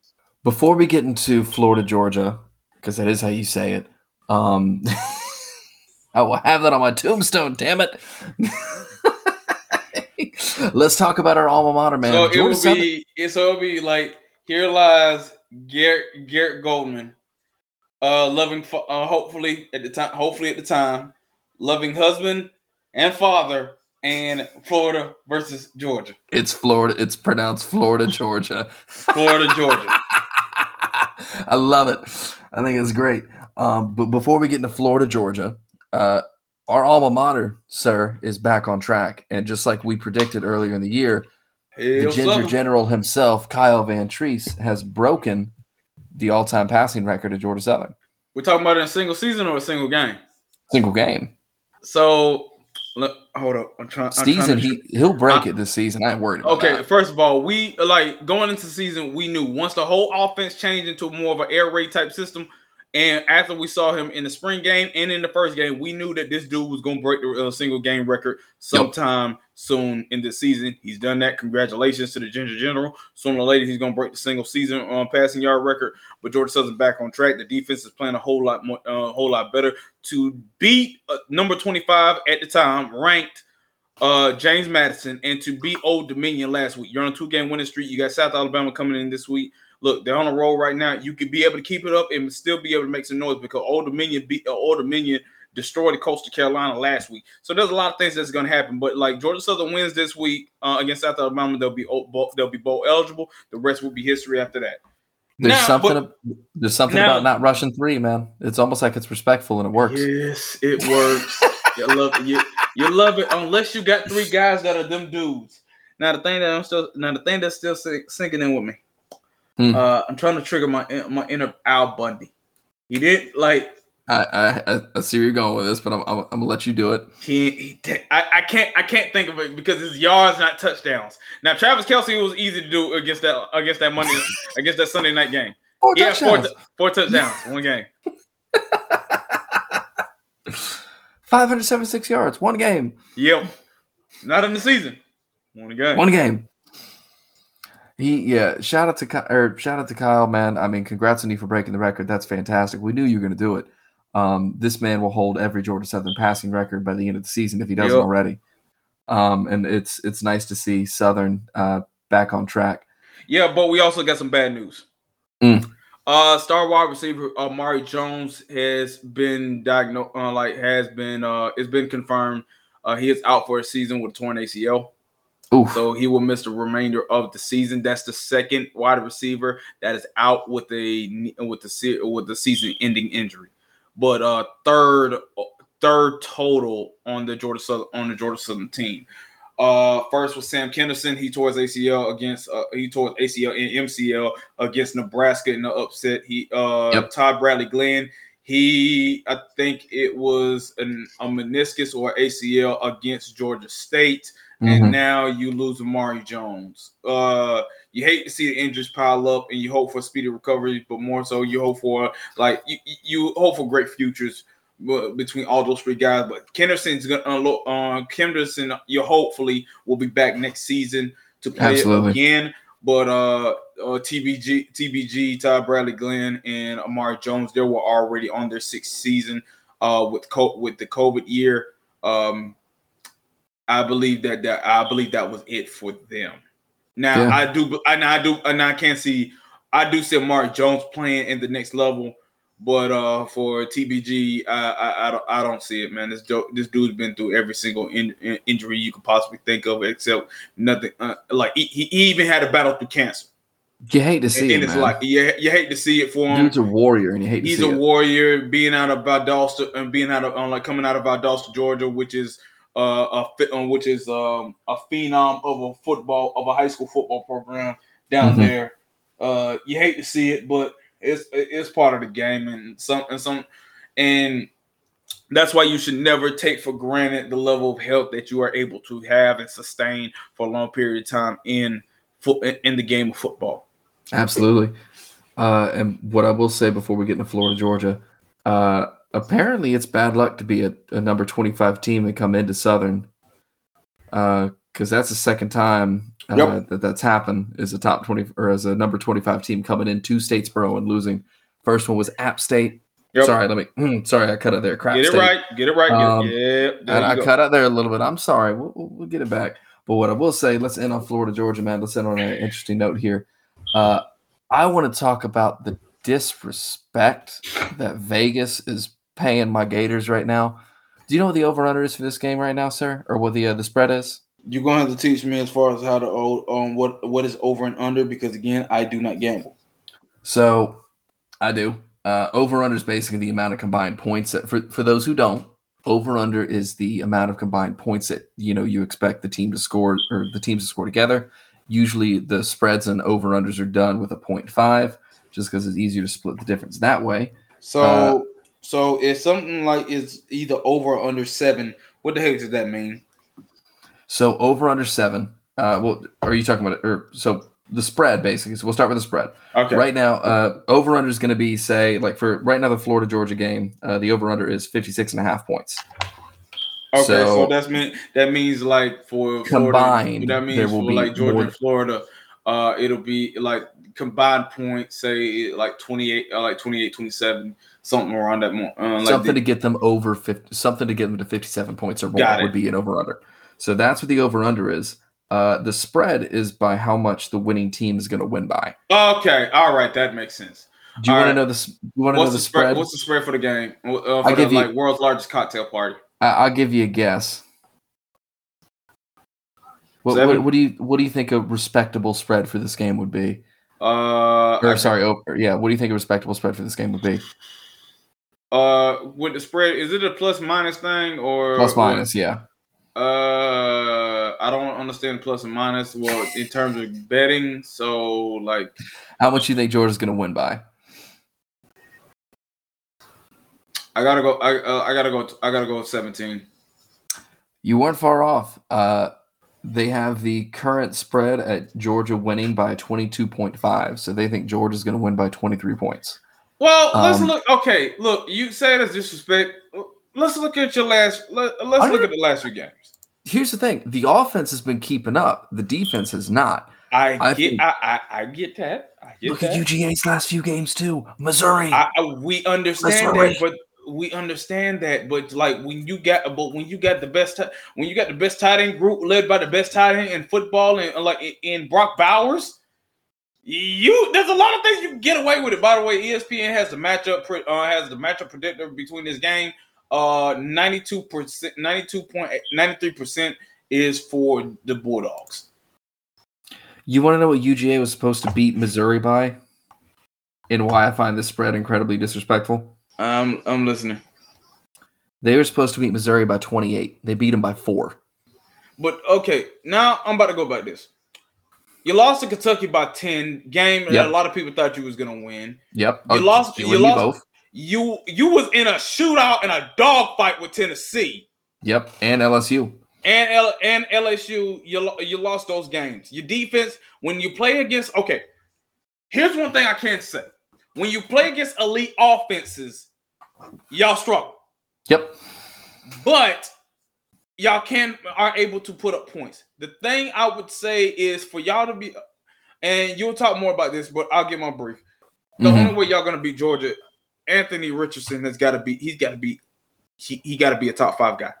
Before we get into Florida, Georgia, because that is how you say it. Um, I will have that on my tombstone. Damn it. Let's talk about our alma mater, man. So it will be. So it'll be like here lies Garrett Garrett Goldman, uh, loving, uh, hopefully at the time, hopefully at the time, loving husband and father, and Florida versus Georgia. It's Florida. It's pronounced Florida, Georgia. Florida, Georgia. I love it. I think it's great. Um, but before we get into Florida, Georgia, uh, our alma mater, sir, is back on track. And just like we predicted earlier in the year, the Ginger General himself, Kyle Vantrease, has broken the all-time passing record of Georgia Southern. We're talking about in a single season or a single game? Single game. So Look, hold up. I'm trying. I'm Season trying to- he he'll break I- it this season. I ain't worried about Okay, that. first of all, we like going into the season, we knew once the whole offense changed into more of an air raid type system, and after we saw him in the spring game and in the first game, we knew that this dude was going to break the uh, single game record sometime soon in this season. He's done that. Congratulations to the Ginger General. Sooner or later, he's going to break the single season um, passing yard record. But Georgia Southern back on track. The defense is playing a whole lot more, a whole lot better to beat uh, number twenty five at the time ranked uh James Madison and to beat Old Dominion last week. You're on a two game winning streak. You got South Alabama coming in this week. Look, they're on a roll right now. You could be able to keep it up and still be able to make some noise because Old Dominion beat uh, Old Dominion destroyed the Coastal Carolina last week. So there's a lot of things that's going to happen. But like Georgia Southern wins this week uh, against South Alabama, they'll be o- they'll be bowl eligible. The rest will be history after that. There's Now, something. but- there's something now- about not rushing three, man. It's almost like it's respectful and it works. Yes, it works. you love it. You, you love it unless you got three guys that are them dudes. Now the thing that I'm still now the thing that's still sinking in with me. Hmm. Uh, I'm trying to trigger my my inner Al Bundy. He didn't like I, I I- see where you're going with this, but I'm I'm, I'm gonna let you do it. he. he I, I can't I can't think of it because it's yards, not touchdowns. Now Travis Kelce was easy to do against that against that Monday against that Sunday night game. Four Yeah, four, touchdowns. t- four touchdowns, one game. 576 yards, one game, Yep, not in the season. One game. one game. He yeah. Shout out to Ky- or shout out to Kyle, man. I mean, congrats on you for breaking the record. That's fantastic. We knew you were going to do it. Um, this man will hold every Georgia Southern passing record by the end of the season if he doesn't Yep. already. Um, and it's it's nice to see Southern uh, back on track. Yeah, but we also got some bad news. Mm. Uh, star wide receiver Amari Jones has been diagnosed, uh, like has been, uh, it's been confirmed. Uh, he is out for a season with a torn ACL, Oof. so he will miss the remainder of the season. That's the second wide receiver that is out with a with the with the season-ending injury. But uh, third, third total on the Georgia Southern on the Georgia Southern team. Uh, first was Sam Kenderson. He tore his ACL against uh, he tore his ACL and MCL against Nebraska in the upset. He uh Yep. Todd Bradley Glenn. He I think it was an, a meniscus or ACL against Georgia State, Mhm. and now you lose Amari Jones. Uh, you hate to see the injuries pile up, and you hope for speedy recovery, but more so you hope for like you, you hope for great futures uh, between all those three guys. But Kenderson's gonna unload. Uh, Kenderson, you hopefully will be back next season to play Absolutely. again. But uh, uh, TBG, TBG, Todd Bradley, Glenn, and Amari Jones, they were already on their sixth season. Uh, with co- with the COVID year, um, I believe that that I believe that was it for them. Now Yeah. I do, and I do, and I can't see. I do see Mark Jones playing in the next level, but uh, for TBG, I I, I, don't, I don't see it, man. This do, this dude's been through every single in, in- injury you could possibly think of, except nothing. Uh, like he, he even had a battle through cancer You hate to see in it, man. life. You, you hate to see it for him. He's a warrior, and you hate to He's a it. warrior, being out of Valdosta and being out of um, like coming out of Valdosta, Georgia, which is uh, a which is um, a phenom of a football of a high school football program down Mhm. there. Uh, you hate to see it, but it's it's part of the game, and some and some and that's why you should never take for granted the level of health that you are able to have and sustain for a long period of time in foot in the game of football. Absolutely. Uh, and what I will say before we get into Florida, Georgia, uh, apparently it's bad luck to be a, a number 25 team and come into Southern because that's the second time uh, Yep. that that's happened is a top 20 or as a number 25 team coming in to Statesboro and losing. First one was App State. Yep. Sorry, let me. mm, sorry, I cut out there. Crap Get it State. right, get it right. Get Um, yeah, And I go. cut out there a little bit. I'm sorry. We'll, we'll, we'll get it back. But what I will say, let's end on Florida, Georgia, man. Let's end on an interesting note here. Uh, I want to talk about the disrespect that Vegas is paying my Gators right now. Do you know what the over under is for this game right now, sir, or what the uh, the spread is? You're gonna have to teach me as far as how to um what what is over and under because again I do not gamble. So I do. Uh, over under is basically the amount of combined points that for, for those who don't, over under is the amount of combined points that you know you expect the team to score or the teams to score together. Usually the spreads and over unders are done with a 0.5 just because it's easier to split the difference that way. So Uh, So if something like is either over or under seven. What the heck does that mean? So over under seven. Uh, well, are you talking about it? Or so the spread basically. So we'll start with the spread. Okay. Right now, uh, over under is going to be say like for right now the Florida Georgia game, uh, the over under is 56 and a half points. Okay, so, So- that's mean that means like for Combined, Florida, that means for be like Georgia more- and Florida, uh, it'll be like combined points, say like 28, uh, like 28, 27, something around that. More, uh, like something the- to get them over 50, something to get them to 57 points or more would be an over under. So that's what the over under is. Uh, the spread is by how much the winning team is going to win by. okay, all right, that makes sense. Do you want to know this? You want to know the the spread? spread? What's the spread for the game? Uh, I'll for the give you- like world's largest cocktail party. I, I'll give you a guess. What, what, what do you what do you think a respectable spread for this game would be? Uh, Or I- sorry, over, yeah. What do you think a respectable spread for this game would be? Uh, with the spread, is it a plus minus thing or Plus or- minus, yeah. Uh, I don't understand plus and minus. Well, in terms of betting, so like How much do you think Georgia's to win by? I gotta go. I uh, I gotta go. I gotta go with seventeen. You weren't far off. Uh, they have the current spread at Georgia winning by 22.5. So they think Georgia's going to win by 23 points. Well, let's Um, look. Okay, look. You say that's disrespect. Let's look at your last. Let, let's look at the last few games. Here's the thing the offense has been keeping up, the defense has not. I, I get. think- I, I I get that. I get Look that. at UGA's last few games, too. Missouri. I, we understand Missouri. that, but we understand that. But like when you got, but when you got the best, when you got the best tight end group led by the best tight end in football, and like in Brock Bowers, you there's a lot of things you can get away with it. By the way, ESPN has the matchup, uh, has the matchup predictor between this game. Uh, ninety two percent, ninety two point ninety three percent is for the Bulldogs. You want to know what UGA was supposed to beat Missouri by? And why I find this spread incredibly disrespectful? Um, I'm listening. They were supposed to beat Missouri by 28. They beat them by four. But okay, now I'm about to go about this. You lost to Kentucky by 10, game Yep. a lot of people thought you was gonna win. Yep. You uh, lost- You, you lost- both. You you was in a shootout and a dogfight with Tennessee. Yep. And LSU. And L and LSU, you you lost those games. Your defense, when you play against, okay, here's one thing I can't say: when you play against elite offenses, y'all struggle. Yep. but y'all can are able to put up points. The thing I would say is for y'all to be, and you'll talk more about this, but I'll get my brief. The Mhm. only way y'all gonna beat Georgia, Anthony Richardson has got to be. He's got to be. He, he got to be a top five guy.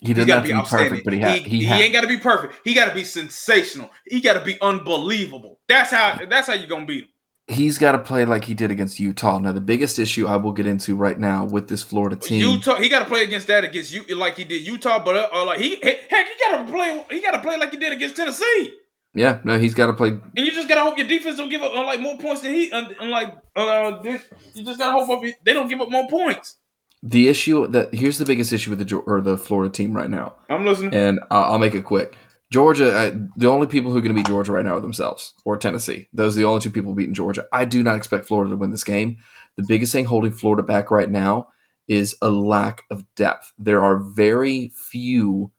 He doesn't have to be be perfect, but he, ha- he, he, he ain't got to be perfect. He got to be sensational. He got to be unbelievable. That's how. That's how you're gonna beat him. He's got to play like he did against Utah. Now, the biggest issue I will get into right now with this Florida team. Utah, he got to play against that against you like he did Utah, but uh, uh, like he heck, he got to play. He got to play like he did against Tennessee. yeah, no, he's got to play. And you just gotta hope your defense don't give up uh, like more points than he. Uh, uh, like uh, this, you just gotta hope they don't give up more points. The issue that here's the biggest issue with the or the Florida team right now, I'm listening. and I'll, I'll make it quick. Georgia, the only people who are going to beat Georgia right now are themselves or Tennessee. Those are the only two people beating Georgia. I do not expect Florida to win this game. The biggest thing holding Florida back right now is a lack of depth. There are very few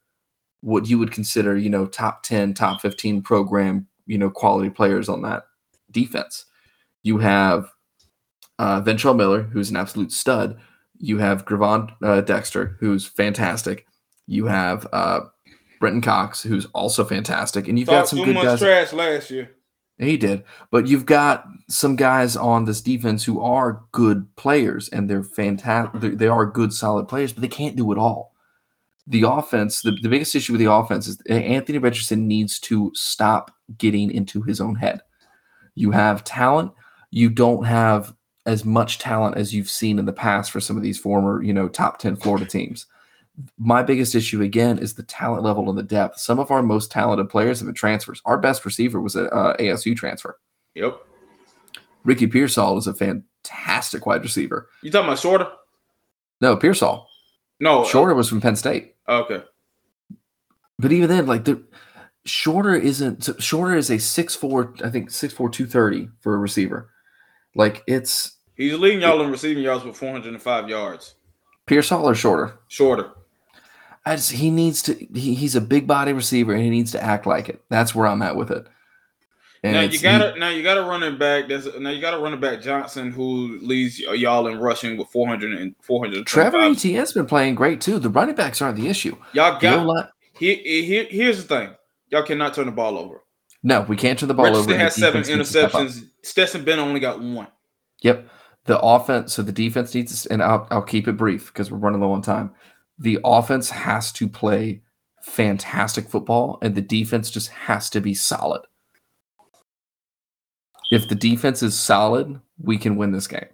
what you would consider, you know, top 10, top 15 program, you know, quality players on that defense. You have uh, Ventrell Miller, who's an absolute stud. You have Gervon uh, Dexter, who's fantastic. You have uh, Brenton Cox, who's also fantastic, and you've got some too good much guys. trash last year. He did, but you've got some guys on this defense who are good players, and they're fantastic. They are good, solid players, but they can't do it all. The offense, the, the biggest issue with the offense is Anthony Richardson needs to stop getting into his own head. You have talent, you don't have as much talent as you've seen in the past for some of these former, you know, top 10 Florida teams. My biggest issue again is the talent level and the depth. Some of our most talented players have been transfers. Our best receiver was a uh, ASU transfer. Yep. Ricky Pearsall is a fantastic wide receiver. You talking about shorter? No, Pearsall. No. Shorter was from Penn State. Okay. But even then, like the shorter isn't so shorter is a six four, I think six four two thirty for a receiver. Like it's He's leading y'all in receiving yards with 405 yards. Pearsall or shorter? Shorter. I just, he needs to. He, he's a big body receiver, and he needs to act like it. That's where I'm at with it. And now you got to now you got to running back. There's now you got to running back Johnson who leads y'all in rushing with 400 and 400. Trevor Etienne's been playing great too. The running backs aren't the issue. Y'all got O-line- here, here. Here's the thing. Y'all cannot turn the ball over. no, we can't turn the ball over. Richardson and has seven defense needs to step up. interceptions. Stetson Bennett only got one. Yep. The offense, so the defense needs to, and I'll, I'll keep it brief because we're running low on time. The offense has to play fantastic football, and the defense just has to be solid. If the defense is solid, we can win this game,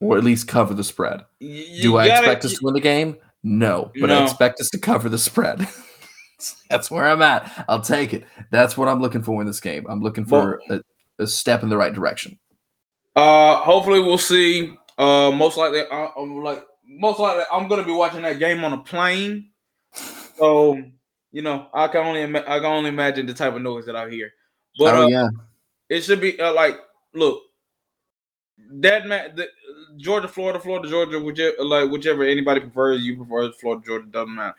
or at least cover the spread. You Do I gotta- expect us to win the game? No, but I expect us to cover the spread. That's where I'm at. I'll take it. That's what I'm looking for in this game. I'm looking for a, a step in the right direction. Uh, hopefully we'll see. Uh, most likely, I, I'm like most likely I'm gonna be watching that game on a plane. So you know, I can only ima- I can only imagine the type of noise that I hear. But oh uh, yeah, it should be uh, like look that man the, Georgia, Florida, Florida, Georgia, whichever like whichever anybody prefers. You prefer Florida, Georgia, doesn't matter.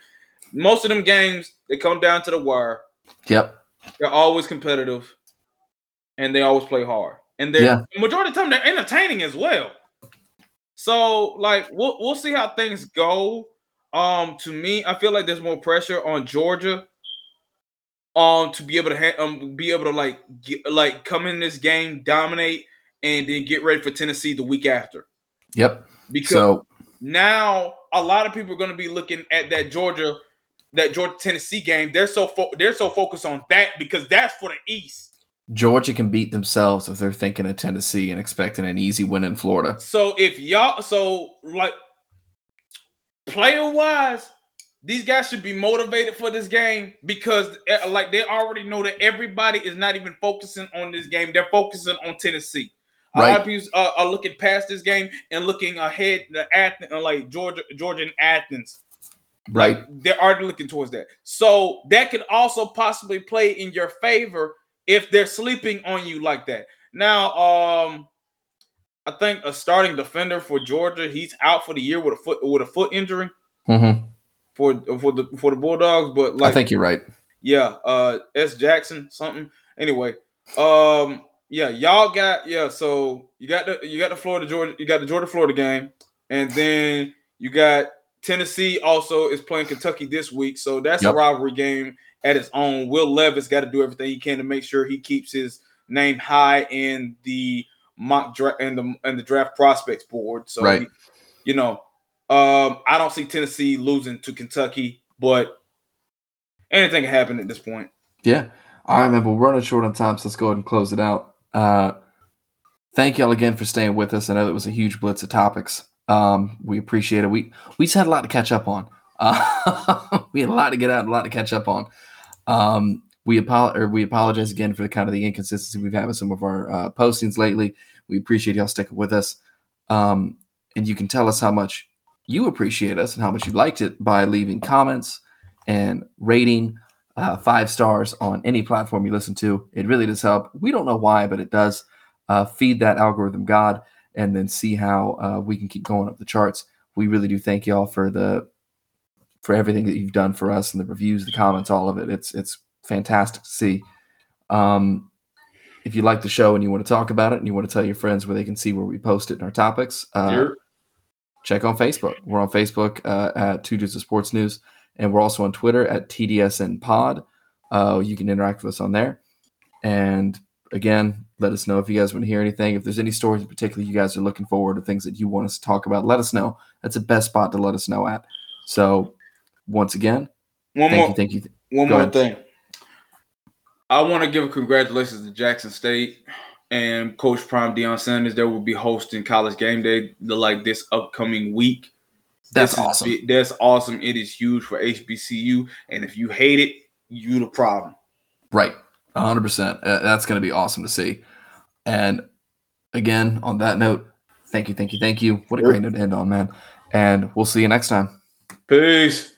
Most of them games they come down to the wire. yep. They're always competitive, and they always play hard. And they're Yeah. majority of the time they're entertaining as well. So like we'll we'll see how things go. Um, to me, I feel like there's more pressure on Georgia, um, to be able to ha- um be able to like get, like come in this game, dominate, and then get ready for Tennessee the week after. Yep. Because So now a lot of people are going to be looking at that Georgia, that Georgia Tennessee game. They're so fo- they're so focused on that because that's for the East. Georgia can beat themselves if they're thinking of Tennessee and expecting an easy win in Florida. So if y'all, so like player wise, these guys should be motivated for this game because eh, like they already know that everybody is not even focusing on this game. They're focusing on Tennessee. Right. A lot of people uh, are looking past this game and looking ahead to Athens, like Georgia, Georgia and Athens. Right. Like, they're already looking towards that. So that could also possibly play in your favor if they're sleeping on you like that. Now, um, I think a starting defender for Georgia, he's out for the year with a foot with a foot injury Mhm. for for the for the Bulldogs. But like, I think you're right. yeah, uh, S Jackson something. Anyway, um, yeah, y'all got yeah. So you got the you got the Florida Georgia, you got the Georgia Florida game, and then you got Tennessee also is playing Kentucky this week. So that's Yep. a rivalry game at his own. Will Levis got to do everything he can to make sure he keeps his name high in the mock draft and the and the draft prospects board. So Right. he- you know, um, I don't see Tennessee losing to Kentucky, but anything can happen at this point. Yeah. All right, man. We're running short on time, so let's go ahead and close it out. Uh, thank y'all again for staying with us. I know that was a huge blitz of topics. Um, we appreciate it. We we just had a lot to catch up on. Uh, we had a lot to get out, and a lot to catch up on. Um, we or we apologize again for the kind of the inconsistency we've had with some of our uh, postings lately. We appreciate y'all sticking with us. Um, and you can tell us how much you appreciate us and how much you liked it by leaving comments and rating uh, five stars on any platform you listen to. It really does help. We don't know why, but it does uh, feed that algorithm God and then see how uh, we can keep going up the charts. We really do thank y'all for the for everything that you've done for us and the reviews, the comments, all of it. It's it's fantastic to see. Um, if you like the show and you want to talk about it and you want to tell your friends where they can see where we post it in our topics, uh, check on Facebook. We're on Facebook uh, at Two Dudes of Sports News, and we're also on Twitter at TDSN Pod. Uh, you can interact with us on there. And again, let us know if you guys want to hear anything. If there's any stories in particular you guys are looking forward to, things that you want us to talk about, let us know. That's the best spot to let us know at. So, once again, one thank more, you, thank you. one Go more ahead. thing. I want to give a congratulations to Jackson State and Coach Prime Deion Sanders. They will be hosting College Game Day the, like this upcoming week. That's This awesome. bi- that's awesome. It is huge for HBCU, and if you hate it, you the problem. Right. 100%. Uh, that's going to be awesome to see. And again, on that note, thank you, thank you, thank you. What a great note to end on, man. And we'll see you next time. Peace.